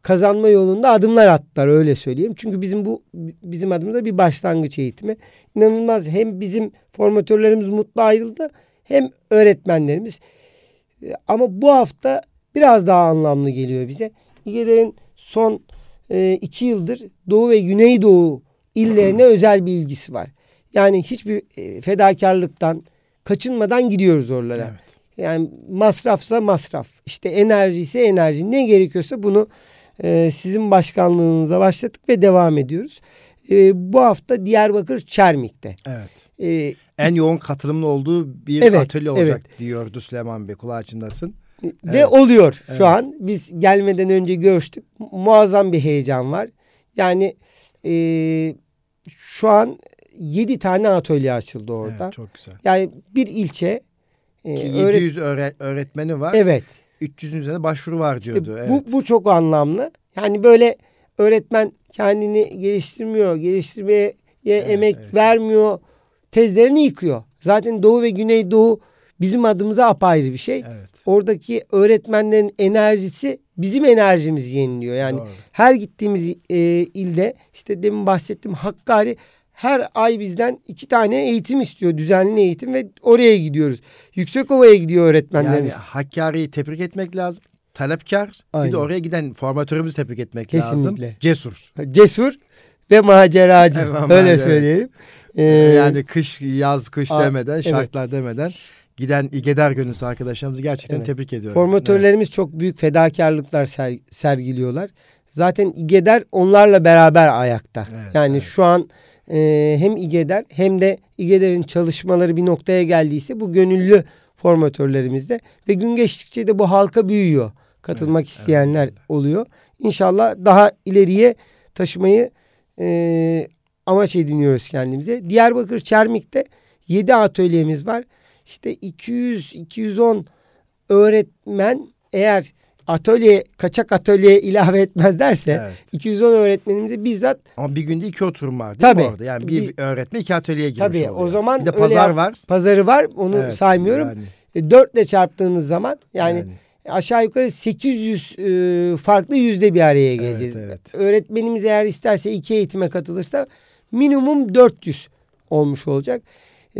kazanma yolunda adımlar attılar öyle söyleyeyim. Çünkü bizim bu bizim adımıza bir başlangıç eğitimi. İnanılmaz hem bizim formatörlerimiz mutlu ayrıldı hem öğretmenlerimiz. E, Ama bu hafta biraz daha anlamlı geliyor bize. İGEDER'in son e, iki yıldır Doğu ve Güneydoğu illerine özel bir ilgisi var. Yani hiçbir e, fedakarlıktan kaçınmadan gidiyoruz oralara. Evet. Yani masrafsa masraf. İşte enerji ise enerji. Ne gerekiyorsa bunu e, sizin başkanlığınıza başlattık ve devam ediyoruz. E, bu hafta Diyarbakır Çermik'te. Evet. E, En yoğun katılımlı olduğu bir Evet, atölye olacak diyordu Süleyman Bey. Kulağı çınlasın. Ve Evet. oluyor şu Evet. an. Biz gelmeden önce görüştük. Muazzam bir heyecan var. Yani e, şu an yedi tane atölye açıldı orada. Evet, çok güzel. Yani bir ilçe Ki öğret- 700 öğre- öğretmeni var. Evet. 300'ün üzerinde başvuru var İşte diyordu. evet. bu, bu çok anlamlı. Yani böyle öğretmen kendini geliştirmiyor, geliştirmeye emek evet. vermiyor, tezlerini yıkıyor. Zaten Doğu ve Güneydoğu bizim adımıza apayrı bir şey. Evet. Oradaki öğretmenlerin enerjisi bizim enerjimizi yeniliyor. Yani Doğru. her gittiğimiz e, ilde işte demin bahsettim Hakkari her ay bizden iki tane eğitim istiyor. Düzenli eğitim ve oraya gidiyoruz. Yüksekova'ya gidiyor Yani öğretmenlerimiz. Hakkari'yi tebrik etmek lazım. Talepkar. Bir Aynen. de oraya giden formatörümüzü tebrik etmek lazım. Kesinlikle. Cesur. Cesur ve maceracı. Evet, Öyle evet. söyleyelim. Ee, yani kış, yaz, kış a- demeden, evet. şartlar demeden giden İgeder gönüllüsü arkadaşlarımızı gerçekten Evet. tebrik ediyorum. formatörlerimiz çok büyük fedakarlıklar ser- sergiliyorlar. Zaten İGEDER onlarla beraber ayakta. Evet, yani evet. şu an e, hem İGEDER hem de İGEDER'in çalışmaları bir noktaya geldiyse bu gönüllü formatörlerimizde ve gün geçtikçe de bu halka büyüyor. Katılmak Evet, isteyenler evet. oluyor. İnşallah daha ileriye taşımayı e, amaç ediniyoruz kendimize. Diyarbakır Çermik'te 7 atölyemiz var. İşte 200-210 öğretmen eğer atölye kaçak atölye ilave etmezlerse Evet. 210 öğretmenimize bizzat Ama bir günde iki oturum var değil Tabii. mi orada? Yani bir Biz- öğretmen iki atölyeye girmiş Tabii, o oluyor. zaman Bir de pazar var. pazarı var onu Evet, saymıyorum. yani. E, Dörtle çarptığınız zaman yani, Yani. aşağı yukarı 800 e, farklı yüzde bir araya geleceğiz. evet. Öğretmenimiz eğer isterse iki eğitime katılırsa minimum 400 olmuş olacak.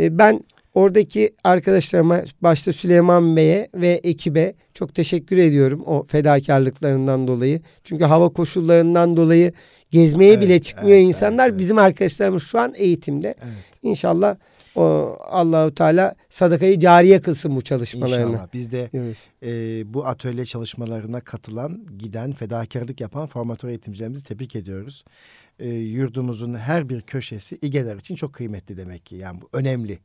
E, ben oradaki arkadaşlarıma başta Süleyman Bey'e ve ekibe çok teşekkür ediyorum o fedakarlıklarından dolayı. Çünkü hava koşullarından dolayı gezmeye Evet, bile çıkmıyor evet, insanlar. evet. Bizim arkadaşlarımız şu an eğitimde. Evet. İnşallah O Allahu Teala sadakayı cariye kılsın bu çalışmalarını. İnşallah. Biz de e, bu atölye çalışmalarına katılan, giden, fedakarlık yapan formatör eğitimcilerimizi tebrik ediyoruz. E, yurdumuzun her bir köşesi İGEDER için çok kıymetli demek ki. Yani bu önemli.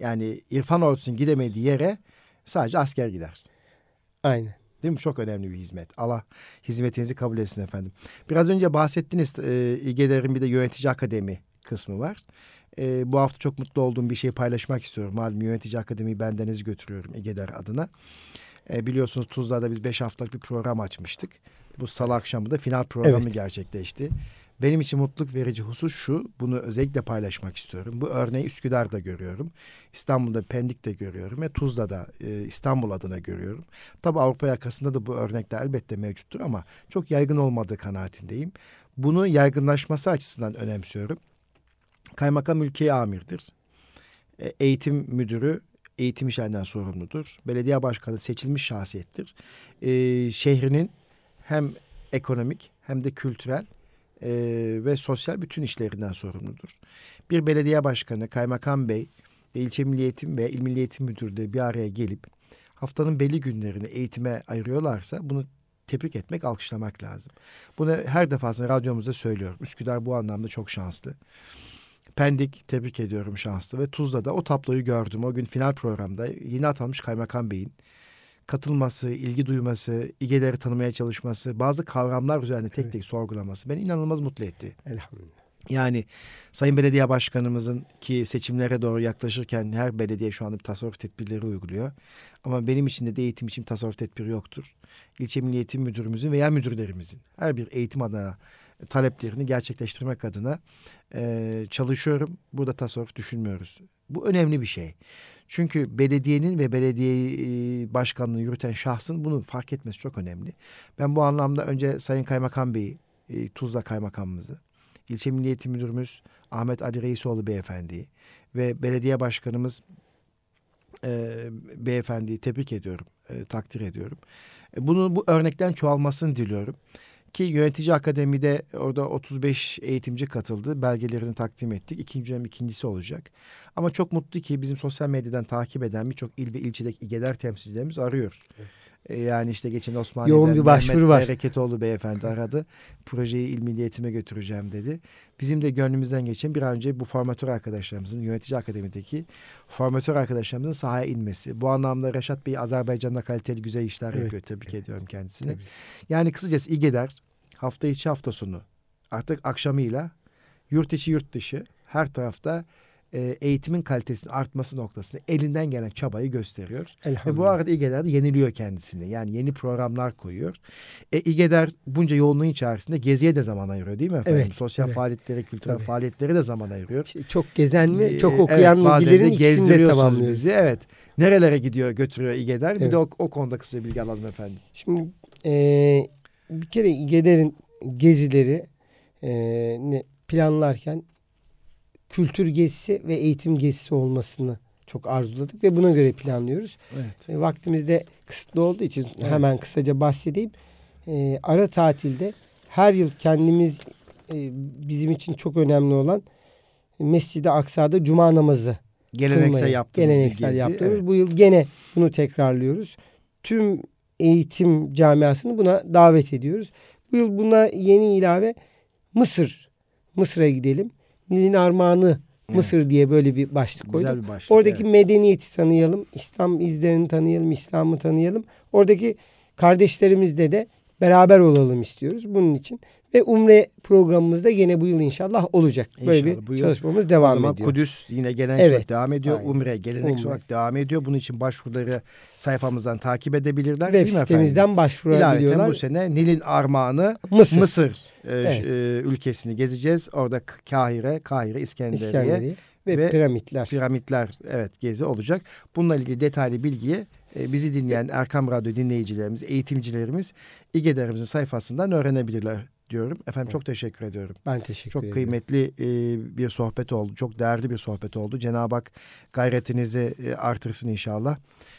Yani İrfan Ordusu'nun gidemediği yere sadece asker gider. Aynen. Değil mi? Çok önemli bir hizmet. Allah hizmetinizi kabul etsin efendim. Biraz önce bahsettiniz e, İGEDER'in bir de yönetici akademi kısmı var. E, bu hafta çok mutlu olduğum bir şey paylaşmak istiyorum. Malum yönetici akademiyi bendeniz götürüyorum İGEDER adına. E, biliyorsunuz Tuzla'da biz beş haftalık bir program açmıştık. Bu salı akşamı da final programı Evet. gerçekleşti. Benim için mutluluk verici husus şu, bunu özellikle paylaşmak istiyorum. Bu örneği Üsküdar'da görüyorum. İstanbul'da Pendik'te görüyorum ve Tuzla'da e, İstanbul adına görüyorum. Tabi Avrupa yakasında da bu örnekler elbette mevcuttur ama çok yaygın olmadığı kanaatindeyim. Bunu yaygınlaşması açısından önemsiyorum. Kaymakam ülkeye amirdir. E, eğitim müdürü eğitim işlerinden sorumludur. Belediye başkanı seçilmiş şahsiyettir. E, şehrinin hem ekonomik hem de kültürel e, ve sosyal bütün işlerinden sorumludur. Bir belediye başkanı, kaymakam bey, ve ilçe milli eğitim ve il milli eğitim müdürü de bir araya gelip haftanın belli günlerini eğitime ayırıyorlarsa bunu tebrik etmek, alkışlamak lazım. Bunu her defasında radyomuzda söylüyorum. Üsküdar bu anlamda çok şanslı. Pendik tebrik ediyorum şanslı ve Tuzla'da o tabloyu gördüm. O gün final programda yeni atanmış Kaymakam Bey'in katılması, ilgi duyması, İGEDER'i tanımaya çalışması, bazı kavramlar üzerinde tek Evet. tek sorgulaması beni inanılmaz mutlu etti. Elhamdülillah. Yani Sayın Belediye Başkanımızın ki seçimlere doğru yaklaşırken her belediye şu anda bir tasarruf tedbirleri uyguluyor. Ama benim için de, de eğitim için tasarruf tedbiri yoktur. İlçe Milli Eğitim Müdürümüzün veya müdürlerimizin her bir eğitim adına taleplerini gerçekleştirmek adına e, çalışıyorum. Burada tasarruf düşünmüyoruz. Bu önemli bir şey. Çünkü belediyenin ve belediye başkanlığını yürüten şahsın bunu fark etmesi çok önemli. Ben bu anlamda önce Sayın Kaymakam Bey'i, Tuzla Kaymakamımızı, İlçe Milli Eğitim Müdürümüz Ahmet Ali Reisoğlu Beyefendi'yi ve belediye başkanımız e, beyefendiyi tebrik ediyorum, e, takdir ediyorum. E, bunu bu örnekten çoğalmasını diliyorum. Ki yönetici akademide orada 35 eğitimci katıldı. Belgelerini takdim ettik. İkinci dönem ikincisi olacak. Ama çok mutlu ki bizim sosyal medyadan takip eden birçok il ve ilçedeki İGEDER temsilcilerimiz arıyor. E, Yani işte geçen Osmaniye'den Yoğun bir başvuru Mehmet var. Bereketoğlu beyefendi aradı. Projeyi il milli eğitime götüreceğim dedi. Bizim de gönlümüzden geçen bir an önce bu formatör arkadaşlarımızın, yönetici akademideki formatör arkadaşlarımızın sahaya inmesi. Bu anlamda Reşat Bey Azerbaycan'da kaliteli güzel işler Evet, yapıyor. Tebrik ediyorum kendisini. Tabii. Yani kısacası İGEDER hafta içi hafta sonu artık akşamıyla yurt içi yurt dışı her tarafta e, eğitimin kalitesinin artması noktasında elinden gelen çabayı gösteriyor. Ve bu arada İGEDER de yeniliyor kendisini. Yani yeni programlar koyuyor. E, İGEDER bunca yoğunluğun içerisinde geziye de zaman ayırıyor değil mi efendim? Evet, Sosyal evet. faaliyetlere, kültürel Tabii. faaliyetlere de zaman ayırıyor. İşte çok gezen mi, Ee, çok okuyan evet, mı bilirin ikisini de tamamlıyoruz. bizi. Evet. Nerelere gidiyor, götürüyor İGEDER? Bir Evet. de o, o konuda kısa bilgi alalım efendim. Şimdi eee, bir kere İGEDER'in gezileri eee, ne planlarken kültür gezisi ve eğitim gezisi olmasını çok arzuladık ve buna göre planlıyoruz. Evet. E, vaktimiz de kısıtlı olduğu için Evet. hemen kısaca bahsedeyim. E, ara tatilde her yıl kendimiz e, bizim için çok önemli olan Mescid-i Aksa'da cuma namazı Geleneksel kılmayı, yaptığımız geleneksel gezi. yaptığımız. Evet. Bu yıl gene bunu tekrarlıyoruz. Tüm eğitim camiasını buna davet ediyoruz. Bu yıl buna yeni ilave Mısır. Mısır'a gidelim. Nil'in armağanı. Mısır diye böyle bir başlık koyduk. Güzel bir başlık. Oradaki evet. medeniyeti tanıyalım, İslam izlerini tanıyalım, İslam'ı tanıyalım. Oradaki kardeşlerimizle de beraber olalım istiyoruz bunun için. Ve Umre programımız da gene bu yıl inşallah olacak. Böyle İnşallah bir bu yıl çalışmamız o devam zaman ediyor. Kudüs yine geleneksel Evet. olarak devam ediyor. Aynen. Umre geleneksel Umre. olarak devam ediyor. Bunun için başvuruları sayfamızdan takip edebilirler. Web değil mi efendim? sitemizden İlaveten başvurabiliyorlar. bu sene Nil'in armağanı Mısır, Mısır e, Evet. e, ülkesini gezeceğiz. Orada Kahire, Kahire, İskenderiye, İskenderiye ve, ve piramitler. piramitler evet gezi olacak. Bununla ilgili detaylı bilgiyi e, bizi dinleyen Erkam Radyo dinleyicilerimiz, eğitimcilerimiz İGEDER'imizin sayfasından öğrenebilirler diyorum. Efendim çok teşekkür ediyorum. ben teşekkür Çok ederim. kıymetli e, bir sohbet oldu. Çok değerli bir sohbet oldu. Cenab-ı Hak gayretinizi e, artırsın inşallah.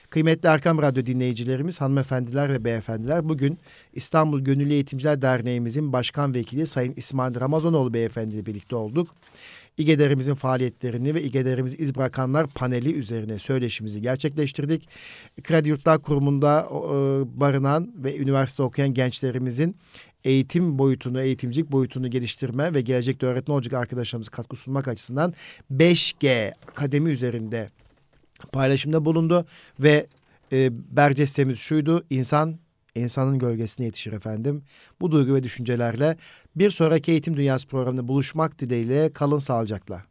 Kıymetli Erkam Radyo dinleyicilerimiz, hanımefendiler ve beyefendiler bugün İstanbul Gönüllü Eğitimciler Derneğimizin başkan vekili Sayın İsmail Ramazanoğlu beyefendi ile birlikte olduk. İGEDER'imizin faaliyetlerini ve İGEDER'imiz iz bırakanlar paneli üzerine söyleşimizi gerçekleştirdik. Kredi Yurtlar Kurumu'nda e, barınan ve üniversite okuyan gençlerimizin eğitim boyutunu, eğitimcilik boyutunu geliştirme ve gelecekte öğretmen olacak arkadaşlarımız katkı sunmak açısından 5G akademi üzerinde paylaşımda bulundu ve e, bercestemiz şuydu. İnsan insanın gölgesine yetişir efendim. Bu duygu ve düşüncelerle bir sonraki Eğitim Dünyası programında buluşmak dileğiyle kalın sağlıcakla.